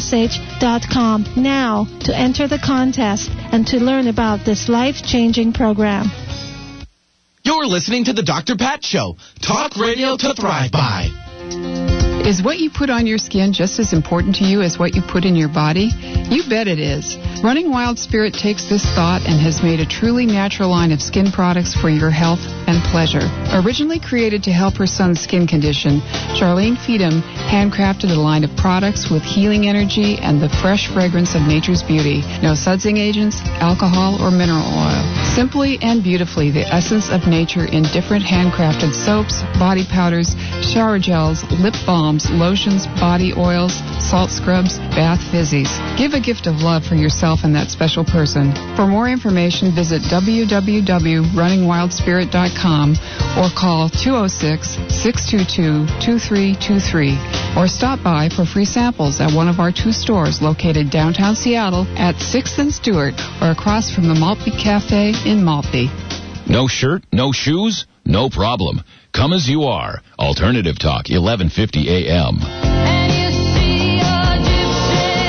sh.com now to enter the contest and to learn about this life-changing program. You're listening to the Dr. Pat Show. Talk radio to thrive by. Is what you put on your skin just as important to you as what you put in your body? You bet it is. Running Wild Spirit takes this thought and has made a truly natural line of skin products for your health and pleasure. Originally created to help her son's skin condition, Charlene Feedham handcrafted a line of products with healing energy and the fresh fragrance of nature's beauty. No sudsing agents, alcohol, or mineral oil. Simply and beautifully, the essence of nature in different handcrafted soaps, body powders, shower gels, lip lotions, body oils, salt scrubs, bath fizzies. Give a gift of love for yourself and that special person. For more information, visit www.runningwildspirit.com or call 206-622-2323 or stop by for free samples at one of our two stores located downtown Seattle at 6th and Stewart or across from the Maltby Cafe in Maltby. No shirt, no shoes, no problem. Come as you are. Alternative Talk, 1150 AM. You see a gypsy.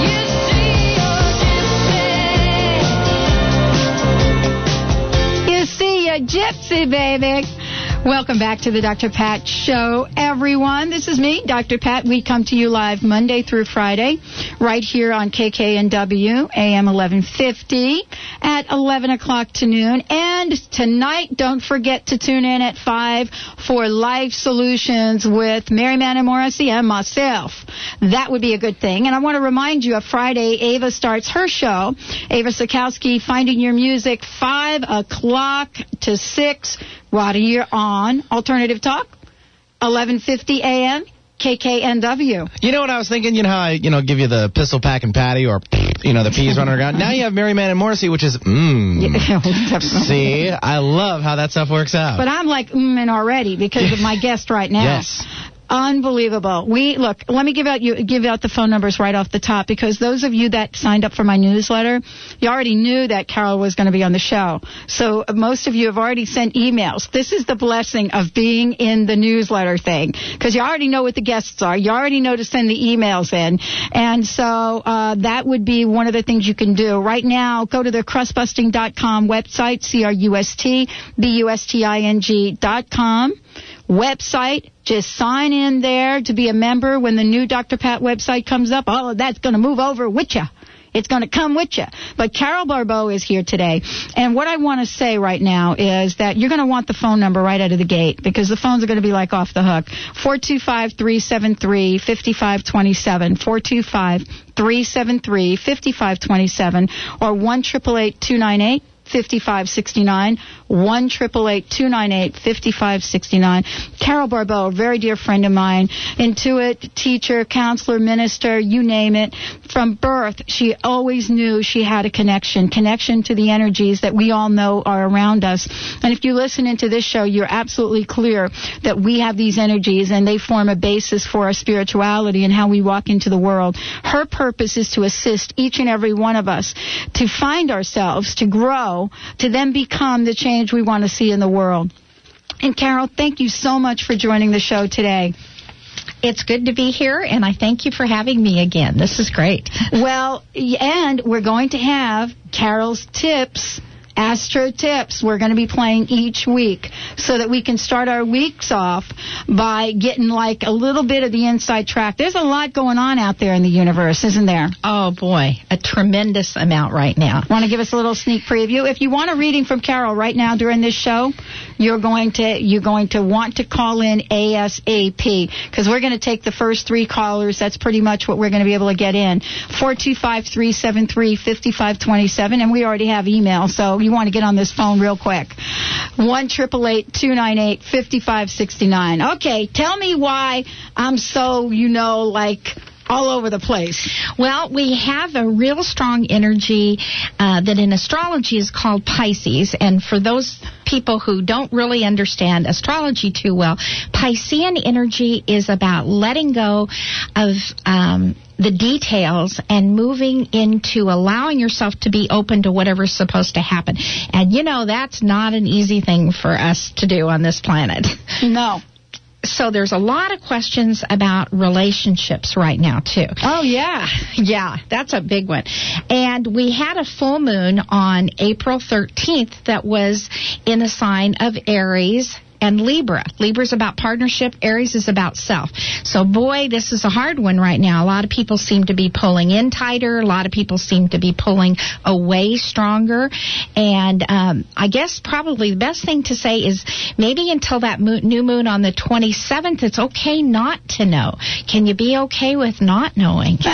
You see a gypsy. You see a gypsy, baby. Welcome back to the Dr. Pat Show, everyone. This is me, Dr. Pat. We come to you live Monday through Friday, right here on KKNW, AM 1150, at 11 o'clock to noon. And tonight, don't forget to tune in at 5 for Life Solutions with Mary Manin Morrissey and myself. That would be a good thing. And I want to remind you of Friday, Ava starts her show. Ava Sikowski, Finding Your Music, 5 o'clock to 6. Roddy, you're on Alternative Talk, 1150 a.m. KKNW. You know what I was thinking? You know how I, you know, give you the pistol pack and patty or, you know, the peas running around? Now you have Mary Manin Morrissey, which is, mmm. See, I love how that stuff works out. But I'm like mm already because of my guest right now. Yes. Unbelievable. We look. Let me give out you give out the phone numbers right off the top because those of you that signed up for my newsletter, you already knew that Carol was going to be on the show. So most of you have already sent emails. This is the blessing of being in the newsletter thing because you already know what the guests are. You already know to send the emails in, and so uh, that would be one of the things you can do right now. Go to the crustbusting.com website, c r u s t b u s t i n g dot com website. Just sign in there to be a member when the new Dr. Pat website comes up. All of that's going to move over with you. It's going to come with you. But Carol Barbeau is here today. And what I want to say right now is that you're going to want the phone number right out of the gate because the phones are going to be like off the hook. 425-373-5527. 425-373-5527 or 1 298 5569 1 5569 Carol Barbeau, a very dear friend of mine, intuit, teacher, counselor, minister, you name it. From birth, she always knew she had a connection, connection to the energies that we all know are around us. And if you listen into this show, you're absolutely clear that we have these energies and they form a basis for our spirituality and how we walk into the world. Her purpose is to assist each and every one of us to find ourselves, to grow, to then become the change we want to see in the world. And Carol, thank you so much for joining the show today. It's good to be here, and I thank you for having me again. This is great. Well, and we're going to have Carol's tips. Astro Tips we're going to be playing each week so that we can start our weeks off by getting like a little bit of the inside track. There's a lot going on out there in the universe, isn't there? Oh boy, a tremendous amount right now. Want to give us a little sneak preview? If you want a reading from Carol right now during this show, you're going to you're going to want to call in ASAP because we're going to take the first three callers. That's pretty much what we're going to be able to get in. Four two five three seven three fifty five twenty seven, and we already have email, so you want to get on this phone real quick. 1 298 5569. Okay, tell me why I'm so you know like all over the place. Well, we have a real strong energy uh, that in astrology is called Pisces. And for those people who don't really understand astrology too well, Piscean energy is about letting go of. Um, the details and moving into allowing yourself to be open to whatever's supposed to happen. And you know, that's not an easy thing for us to do on this planet. No. so there's a lot of questions about relationships right now too. Oh yeah, yeah, that's a big one. And we had a full moon on April 13th that was in the sign of Aries and Libra. Libra's about partnership, Aries is about self. So boy, this is a hard one right now. A lot of people seem to be pulling in tighter. A lot of people seem to be pulling away stronger. And um, I guess probably the best thing to say is maybe until that moon, new moon on the 27th, it's okay not to know. Can you be okay with not knowing?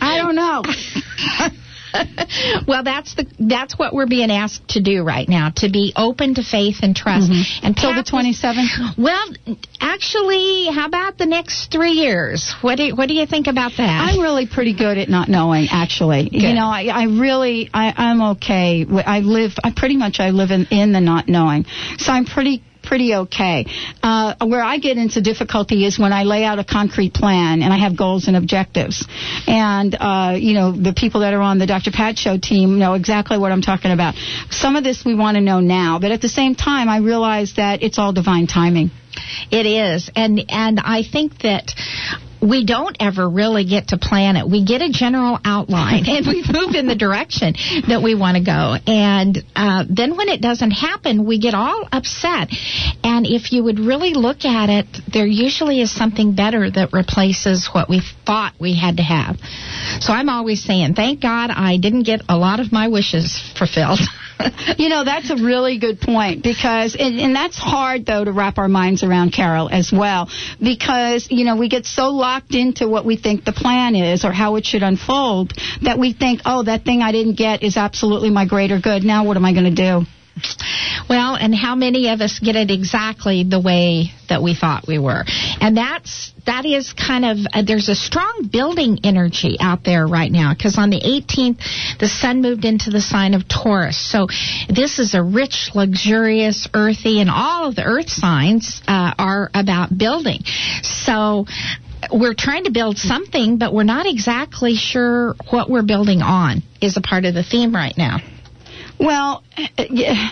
I don't know. well, that's the that's what we're being asked to do right now to be open to faith and trust. Mm-hmm. Until the 27th. Well, actually, how about the next three years? What do you, what do you think about that? I'm really pretty good at not knowing. Actually, good. you know, I, I really I, I'm okay. I live. I pretty much I live in in the not knowing. So I'm pretty pretty okay. Uh, where I get into difficulty is when I lay out a concrete plan and I have goals and objectives. And, uh, you know, the people that are on the Dr. Pat Show team know exactly what I'm talking about. Some of this we want to know now, but at the same time, I realize that it's all divine timing. It is, and and I think that we don't ever really get to plan it. We get a general outline and we move in the direction that we want to go. And uh, then when it doesn't happen, we get all upset. And if you would really look at it, there usually is something better that replaces what we thought we had to have. So I'm always saying, thank God I didn't get a lot of my wishes fulfilled. you know, that's a really good point because, and, and, that's hard though to wrap our minds around, Carol, as well, because, you know, we get so locked into what we think the plan is or how it should unfold that we think, oh, that thing I didn't get is absolutely my greater good. Now what am I going to do? Well, and how many of us get it exactly the way that we thought we were? And that's that is kind of uh, there's a strong building energy out there right now because on the 18th the sun moved into the sign of Taurus. So this is a rich, luxurious, earthy, and all of the earth signs uh, are about building. So we're trying to build something, but we're not exactly sure what we're building on is a part of the theme right now. Well, yeah.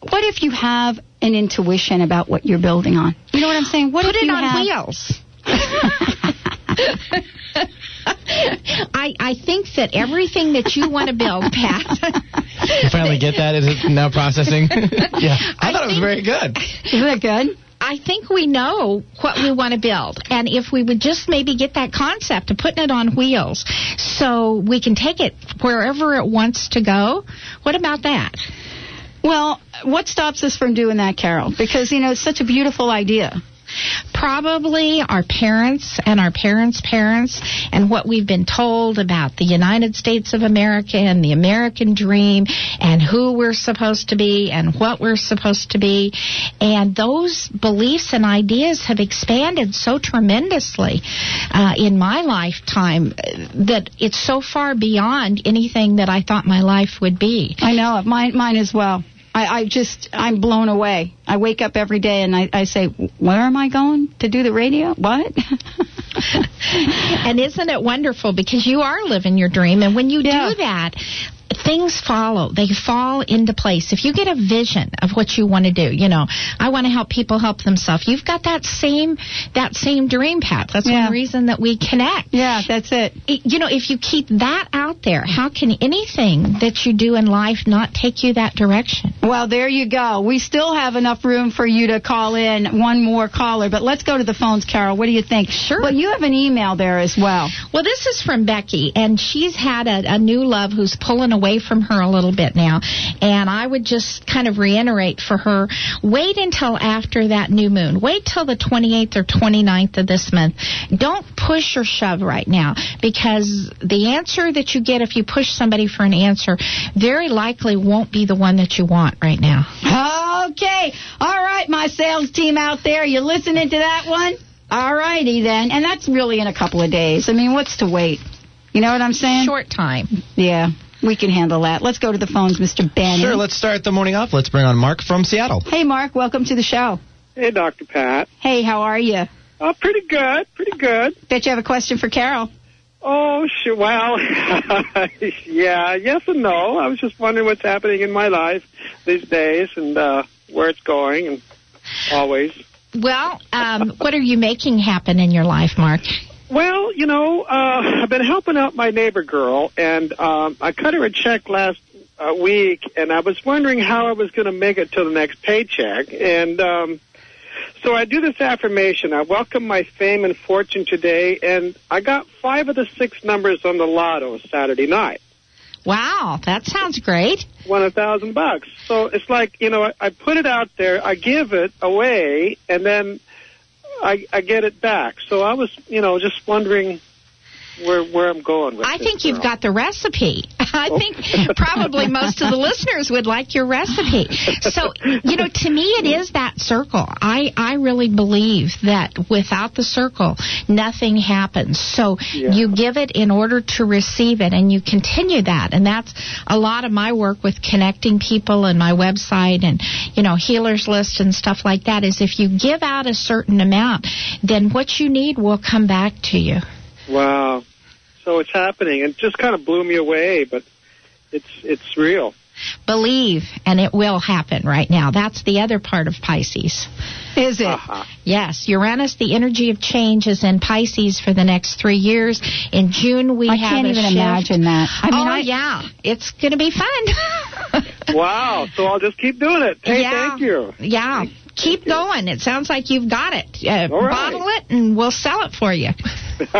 what if you have an intuition about what you're building on? You know what I'm saying? What Put if it you on have... wheels. I I think that everything that you want to build, Pat. you finally get that? Is it now processing? yeah, I, I thought it was very good. Isn't it good? I think we know what we want to build. And if we would just maybe get that concept of putting it on wheels so we can take it wherever it wants to go, what about that? Well, what stops us from doing that, Carol? Because, you know, it's such a beautiful idea. Probably our parents and our parents' parents, and what we've been told about the United States of America and the American dream, and who we're supposed to be and what we're supposed to be. And those beliefs and ideas have expanded so tremendously uh, in my lifetime that it's so far beyond anything that I thought my life would be. I know, mine, mine as well. I, I just, I'm blown away. I wake up every day and I, I say, where am I going to do the radio? What? and isn't it wonderful because you are living your dream and when you yeah. do that things follow. They fall into place. If you get a vision of what you want to do, you know, I want to help people help themselves. You've got that same that same dream path. That's yeah. one reason that we connect. Yeah, that's it. it. You know, if you keep that out there, how can anything that you do in life not take you that direction? Well, there you go. We still have enough room for you to call in one more caller, but let's go to the phones, Carol. What do you think? Sure. Well, you have an email there as well. Well, this is from Becky, and she's had a, a new love who's pulling away from her a little bit now. And I would just kind of reiterate for her wait until after that new moon. Wait till the 28th or 29th of this month. Don't push or shove right now because the answer that you get if you push somebody for an answer very likely won't be the one that you want right now. Okay. All right, my sales team out there, you listening to that one? All righty then. And that's really in a couple of days. I mean, what's to wait? You know what I'm saying? Short time. Yeah. We can handle that. Let's go to the phones, Mr. Bannon. Sure, let's start the morning off. Let's bring on Mark from Seattle. Hey, Mark, welcome to the show. Hey, Dr. Pat. Hey, how are you? Oh, pretty good, pretty good. Bet you have a question for Carol. Oh, sure. Well, yeah, yes and no. I was just wondering what's happening in my life these days and uh, where it's going. And always. Well, um, what are you making happen in your life, Mark? Well, you know, uh, I've been helping out my neighbor girl, and um, I cut her a check last uh, week, and I was wondering how I was going to make it to the next paycheck. And um, so I do this affirmation. I welcome my fame and fortune today, and I got five of the six numbers on the lotto Saturday night. Wow, that sounds great. Won a thousand bucks. So it's like, you know, I, I put it out there, I give it away, and then I, I get it back. So I was, you know, just wondering where where I'm going with I think you've got the recipe. I Oh. think probably most of the listeners would like your recipe. So, you know, to me it is that circle. I I really believe that without the circle, nothing happens. So, Yeah. you give it in order to receive it and you continue that. And that's a lot of my work with connecting people and my website and, you know, healers list and stuff like that is if you give out a certain amount, then what you need will come back to you. Wow. So it's happening. It just kind of blew me away, but it's it's real. believe and it will happen right now. That's the other part of Pisces. Is it? Uh-huh. Yes, Uranus, the energy of change, is in Pisces for the next three years. In June, we I have can't a even shift. imagine that. I mean, oh I, yeah, it's going to be fun. Wow. So I'll just keep doing it. Hey, Yeah. thank you. yeah, keep you. going. It sounds like you've got it. Uh, All right. Bottle it, and we'll sell it for you.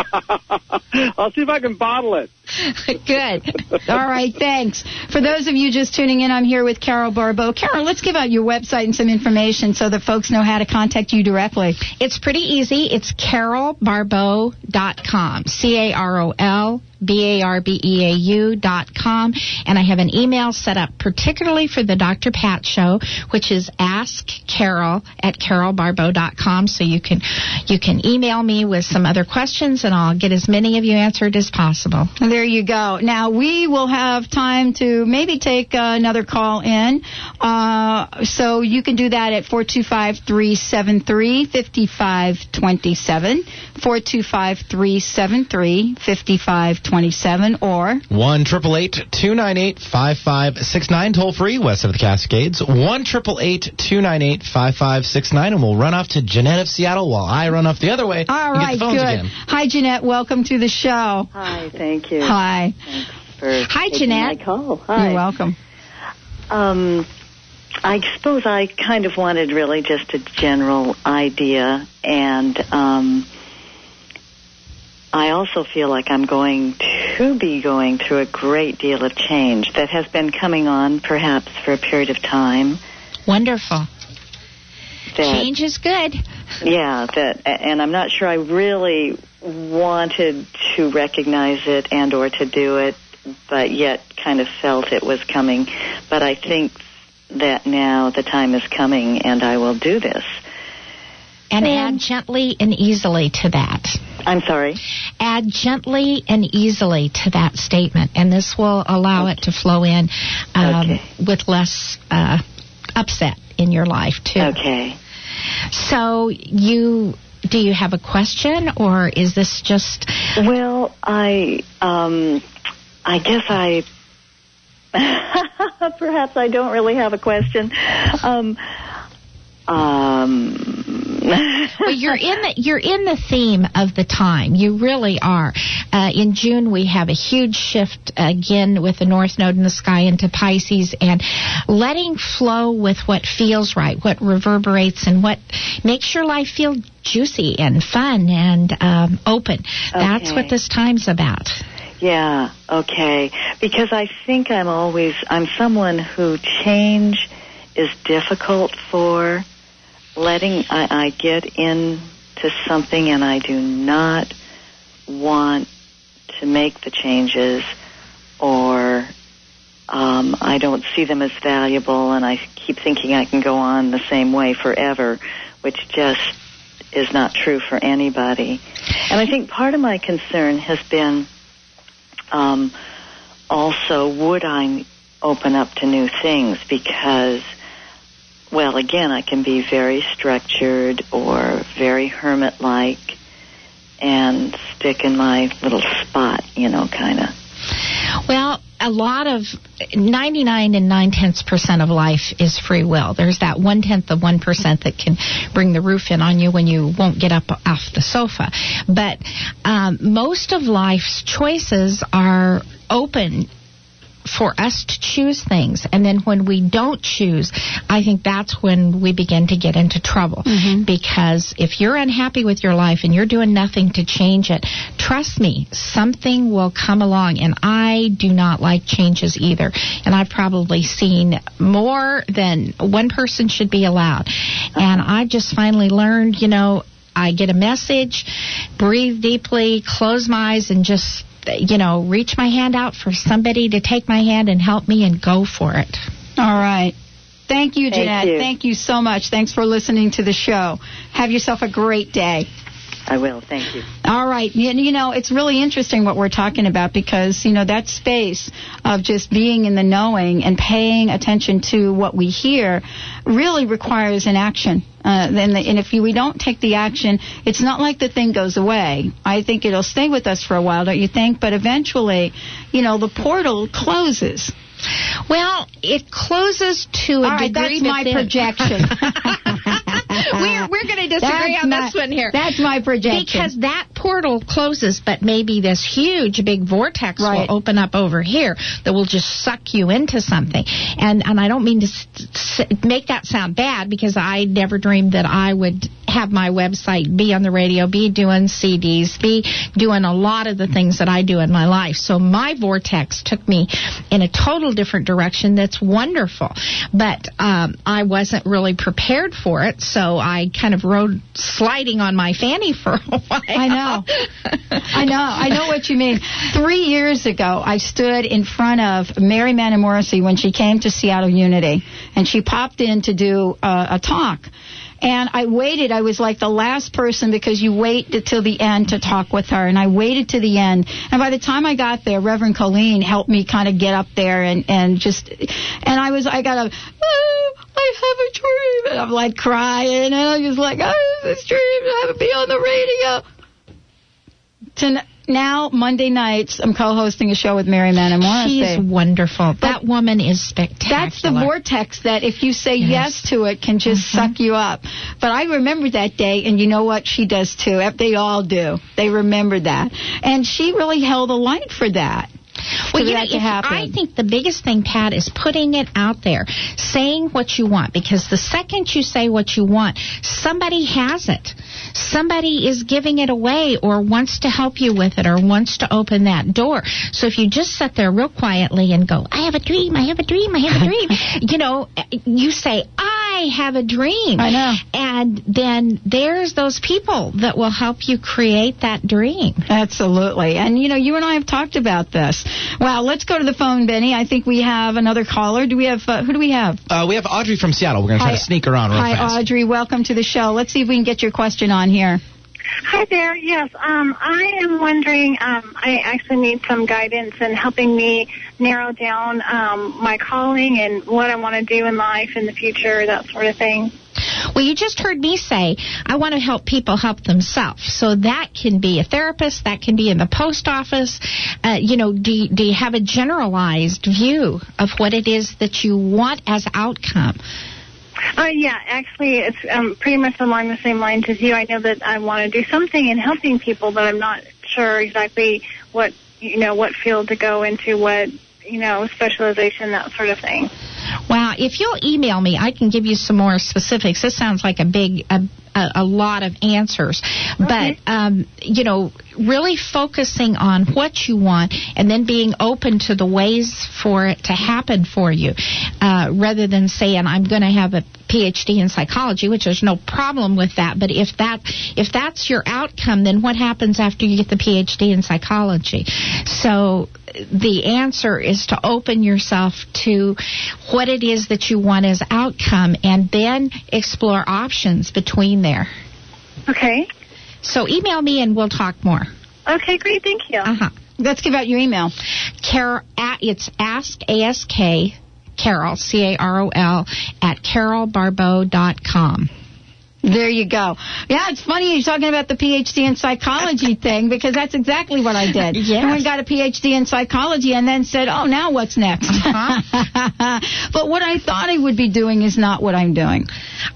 I'll see if I can bottle it. Good. All right, thanks. For those of you just tuning in, I'm here with Carol Barbeau. Carol, let's give out your website and some information so that folks know how to contact you directly. It's pretty easy. It's carolbarbeau.com. C-A-R-O-L. B-A-R-B-E-A-U dot com. And I have an email set up particularly for the Dr. Pat show, which is askcarol at carolbarbeau.com. So you can, you can email me with some other questions and I'll get as many of you answered as possible. There you go. Now we will have time to maybe take uh, another call in. Uh, so you can do that at 425-373-5527, 425-373-5527, or One triple eight two nine eight five five six nine toll free west of the Cascades. One triple eight two nine eight five five six nine, and we'll run off to Jeanette of Seattle while I run off the other way. all and get the phones good. again. Hi, Jeanette. Welcome to the show. Hi, thank you. Hi. Thanks for Hi, Jeanette. My call. Hi. You're welcome. Um, I suppose I kind of wanted really just a general idea, and um, I also feel like I'm going to be going through a great deal of change that has been coming on perhaps for a period of time. Wonderful. That, Change is good. Yeah, that, and I'm not sure I really wanted to recognize it and or to do it, but yet kind of felt it was coming. But I think that now the time is coming and I will do this. And add gently and easily to that. I'm sorry. Add gently and easily to that statement, and this will allow it to flow in um, Okay. with less uh, upset in your life too. Okay. So you do you have a question, or is this just Well, I um I guess I perhaps I don't really have a question. Um um well, you're in the you're in the theme of the time. You really are. Uh, in June, we have a huge shift again with the North Node in the sky into Pisces, and letting flow with what feels right, what reverberates, and what makes your life feel juicy and fun and um, open. That's what this time's about. Yeah, okay. Because I think I'm always I'm someone who change is difficult for letting I, I get into something and I do not want to make the changes or um, I don't see them as valuable and I keep thinking I can go on the same way forever, which just is not true for anybody. And I think part of my concern has been um, also would I open up to new things because well again I can be very structured or very hermit like and stick in my little spot, you know, kind of. Well, a lot of 99 and 9 tenths percent of life is free will. There's that one tenth of 1% that can bring the roof in on you when you won't get up off the sofa. But um, most of life's choices are open for us to choose things. And then when we don't choose, I think that's when we begin to get into trouble. Mm-hmm. Because if you're unhappy with your life and you're doing nothing to change it, trust me, something will come along. And I do not like changes either. And I've probably seen more than one person should be allowed. And I just finally learned, you know, I get a message, breathe deeply, close my eyes, and just you know, reach my hand out for somebody to take my hand and help me and go for it. All right. Thank you, Thank Jeanette. you. Thank you so much. Thanks for listening to the show. Have yourself a great day. I will. Thank you. All right. You, you know, it's really interesting what we're talking about because, you know, that space of just being in the knowing and paying attention to what we hear really requires an action. Uh, and, the, and if you, we don't take the action, it's not like the thing goes away. I think it'll stay with us for a while, don't you think? But eventually, you know, the portal closes. Well, it closes to a All right, degree. that's my projection. we're we're going to disagree That's on this one here. That's my projection. Because that portal closes, but maybe this huge big vortex Right. will open up over here that will just suck you into something. And and I don't mean to s- s- make that sound bad because I never dreamed that I would have my website, be on the radio, be doing CDs, be doing a lot of the things that I do in my life. So my vortex took me in a total different direction. That's wonderful, but um, I wasn't really prepared for it, so I kind of rode sliding on my fanny for a while. I know. I know. I know what you mean. Three years ago, I stood in front of Mary Manin Morrissey when she came to Seattle Unity, and she popped in to do uh, a talk. And I waited. I was like the last person because you wait till the end to talk with her. And I waited to the end. And by the time I got there, Reverend Colleen helped me kind of get up there and, and just, and I was, I got a, oh, I have a dream. And I'm like crying. And I'm just like, oh, this dream. I have to be on the radio to now Monday nights I'm co-hosting a show with Mary Manin She Morrissey. is wonderful. that woman is spectacular. That's the vortex that if you say yes, Yes. to it can just mm-hmm. suck you up. But I remember that day and you know what she does too. They all do. They remember that. And she really held a light for that. Well, you know, to happen. I think the biggest thing, Pat, is putting it out there, saying what you want. Because the second you say what you want, somebody has it. Somebody is giving it away or wants to help you with it or wants to open that door. So if you just sit there real quietly and go, I have a dream, I have a dream, I have a dream, you know, you say, I have a dream. I know. And then there's those people that will help you create that dream. Absolutely. And you know, you and I have talked about this. Wow, let's go to the phone, Benny. I think we have another caller. Do we have uh, who do we have? Uh, we have Audrey from Seattle. We're going to try Hi. to sneak her on real Hi, fast. Audrey. Welcome to the show. Let's see if we can get your question on here. Hi there. Yes, um, I am wondering. Um, I actually need some guidance in helping me narrow down um, my calling and what I want to do in life in the future, that sort of thing. Well, you just heard me say I want to help people help themselves. So that can be a therapist, that can be in the post office. Uh, you know, do do you have a generalized view of what it is that you want as outcome? Uh, yeah, actually, it's um, pretty much along the same lines as you. I know that I want to do something in helping people, but I'm not sure exactly what you know what field to go into, what you know specialization, that sort of thing. Well, if you'll email me, I can give you some more specifics. This sounds like a big, a, a, a lot of answers, but um, you know, really focusing on what you want and then being open to the ways for it to happen for you, uh, rather than saying I'm going to have a PhD in psychology, which there's no problem with that. But if that if that's your outcome, then what happens after you get the PhD in psychology? So the answer is to open yourself to what it is that you want as outcome, and then explore options between there. Okay. So email me and we'll talk more. Okay, great. Thank you. Uh huh. Let's give out your email. Carol, at, it's ask ask Carol C A R O L at carolbarbeau.com. There you go. Yeah, it's funny you're talking about the PhD in psychology thing because that's exactly what I did. Yes. I got a PhD in psychology and then said, oh, now what's next? but what I thought I would be doing is not what I'm doing.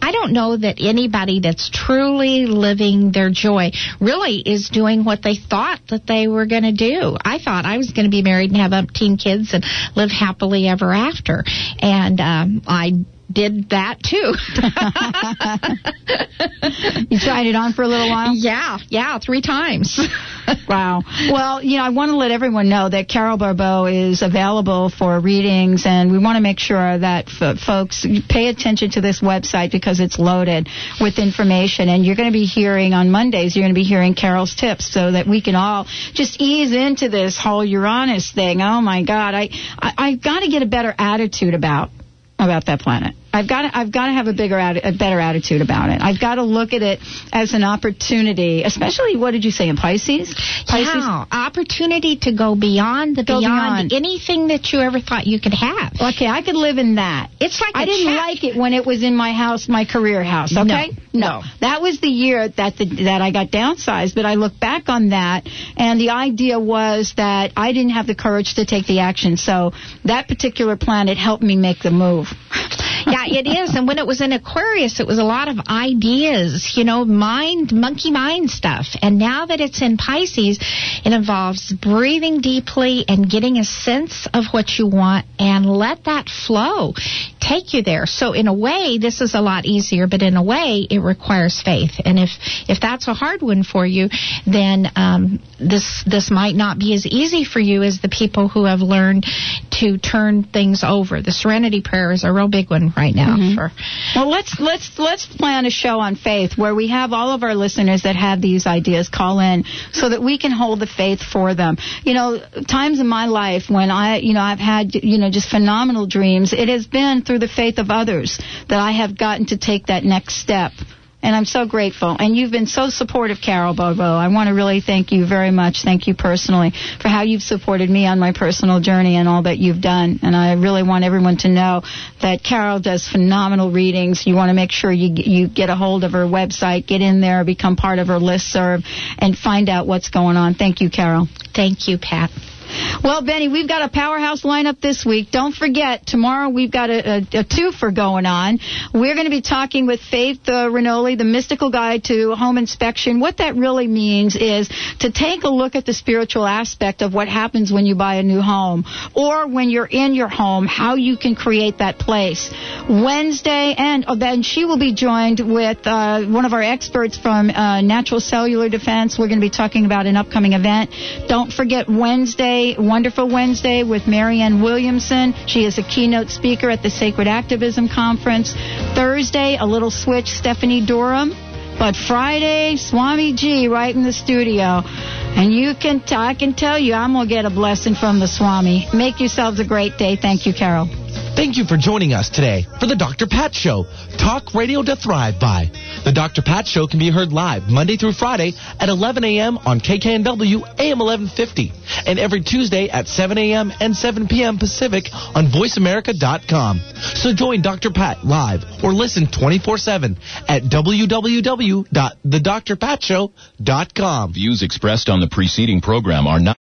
I don't know that anybody that's truly living their joy really is doing what they thought that they were going to do. I thought I was going to be married and have umpteen kids and live happily ever after. And um, I did that too. you tried it on for a little while? Yeah, yeah, three times. wow. Well, you know, I want to let everyone know that Carol Barbeau is available for readings, and we want to make sure that f- folks pay attention to this website because it's loaded with information. And you're going to be hearing on Mondays, you're going to be hearing Carol's tips so that we can all just ease into this whole Uranus thing. Oh my God, I, I I've got to get a better attitude about about that planet. I've got to, I've got to have a bigger, a better attitude about it. I've got to look at it as an opportunity, especially what did you say in Pisces? Pisces. Yeah, opportunity to go beyond the Go beyond, beyond. anything that you ever thought you could have. Okay, I could live in that. It's like I didn't check. like it when it was in my house, my career house. Okay, No, no. that was the year that the, that I got downsized. But I look back on that, and the idea was that I didn't have the courage to take the action. So that particular planet helped me make the move. yeah, it is. And when it was in Aquarius, it was a lot of ideas, you know, mind, monkey mind stuff. And now that it's in Pisces, it involves breathing deeply and getting a sense of what you want and let that flow take you there. So in a way, this is a lot easier, but in a way, it requires faith. And if, if that's a hard one for you, then, um, this, this might not be as easy for you as the people who have learned to turn things over. The serenity prayer is a real big one right now for Well, let's let's let's plan a show on faith where we have all of our listeners that have these ideas call in so that we can hold the faith for them. You know, times in my life when I, you know, I've had, you know, just phenomenal dreams. It has been through the faith of others that I have gotten to take that next step. And I'm so grateful. And you've been so supportive, Carol Barbeau. I want to really thank you very much. Thank you personally for how you've supported me on my personal journey and all that you've done. And I really want everyone to know that Carol does phenomenal readings. You want to make sure you you get a hold of her website, get in there, become part of her listserv, and find out what's going on. Thank you, Carol. Thank you, Pat. Well, Benny, we've got a powerhouse lineup this week. Don't forget, tomorrow we've got a, a, a twofer going on. We're going to be talking with Faith uh, Ranoli, the mystical guide to home inspection. What that really means is to take a look at the spiritual aspect of what happens when you buy a new home or when you're in your home, how you can create that place. Wednesday, and oh, then she will be joined with uh, one of our experts from uh, Natural Cellular Defense. We're going to be talking about an upcoming event. Don't forget Wonderful Wednesday with Marianne Williamson. She is a keynote speaker at the Sacred Activism Conference. Thursday, a little switch, Stephanie Durham. But Friday, Swami G right in the studio. And you can, t- I can tell you, I'm going to get a blessing from the Swami. Make yourselves a great day. Thank you, Carol. Thank you for joining us today for the Dr. Pat Show. Talk radio to thrive by. The Dr. Pat Show can be heard live Monday through Friday at 11 a.m. on KKNW AM 1150 and every Tuesday at 7 a.m. and 7 p.m. Pacific on VoiceAmerica.com. So join Dr. Pat live or listen 24-7 at www.thedrpatshow.com. Views expressed on the preceding program are not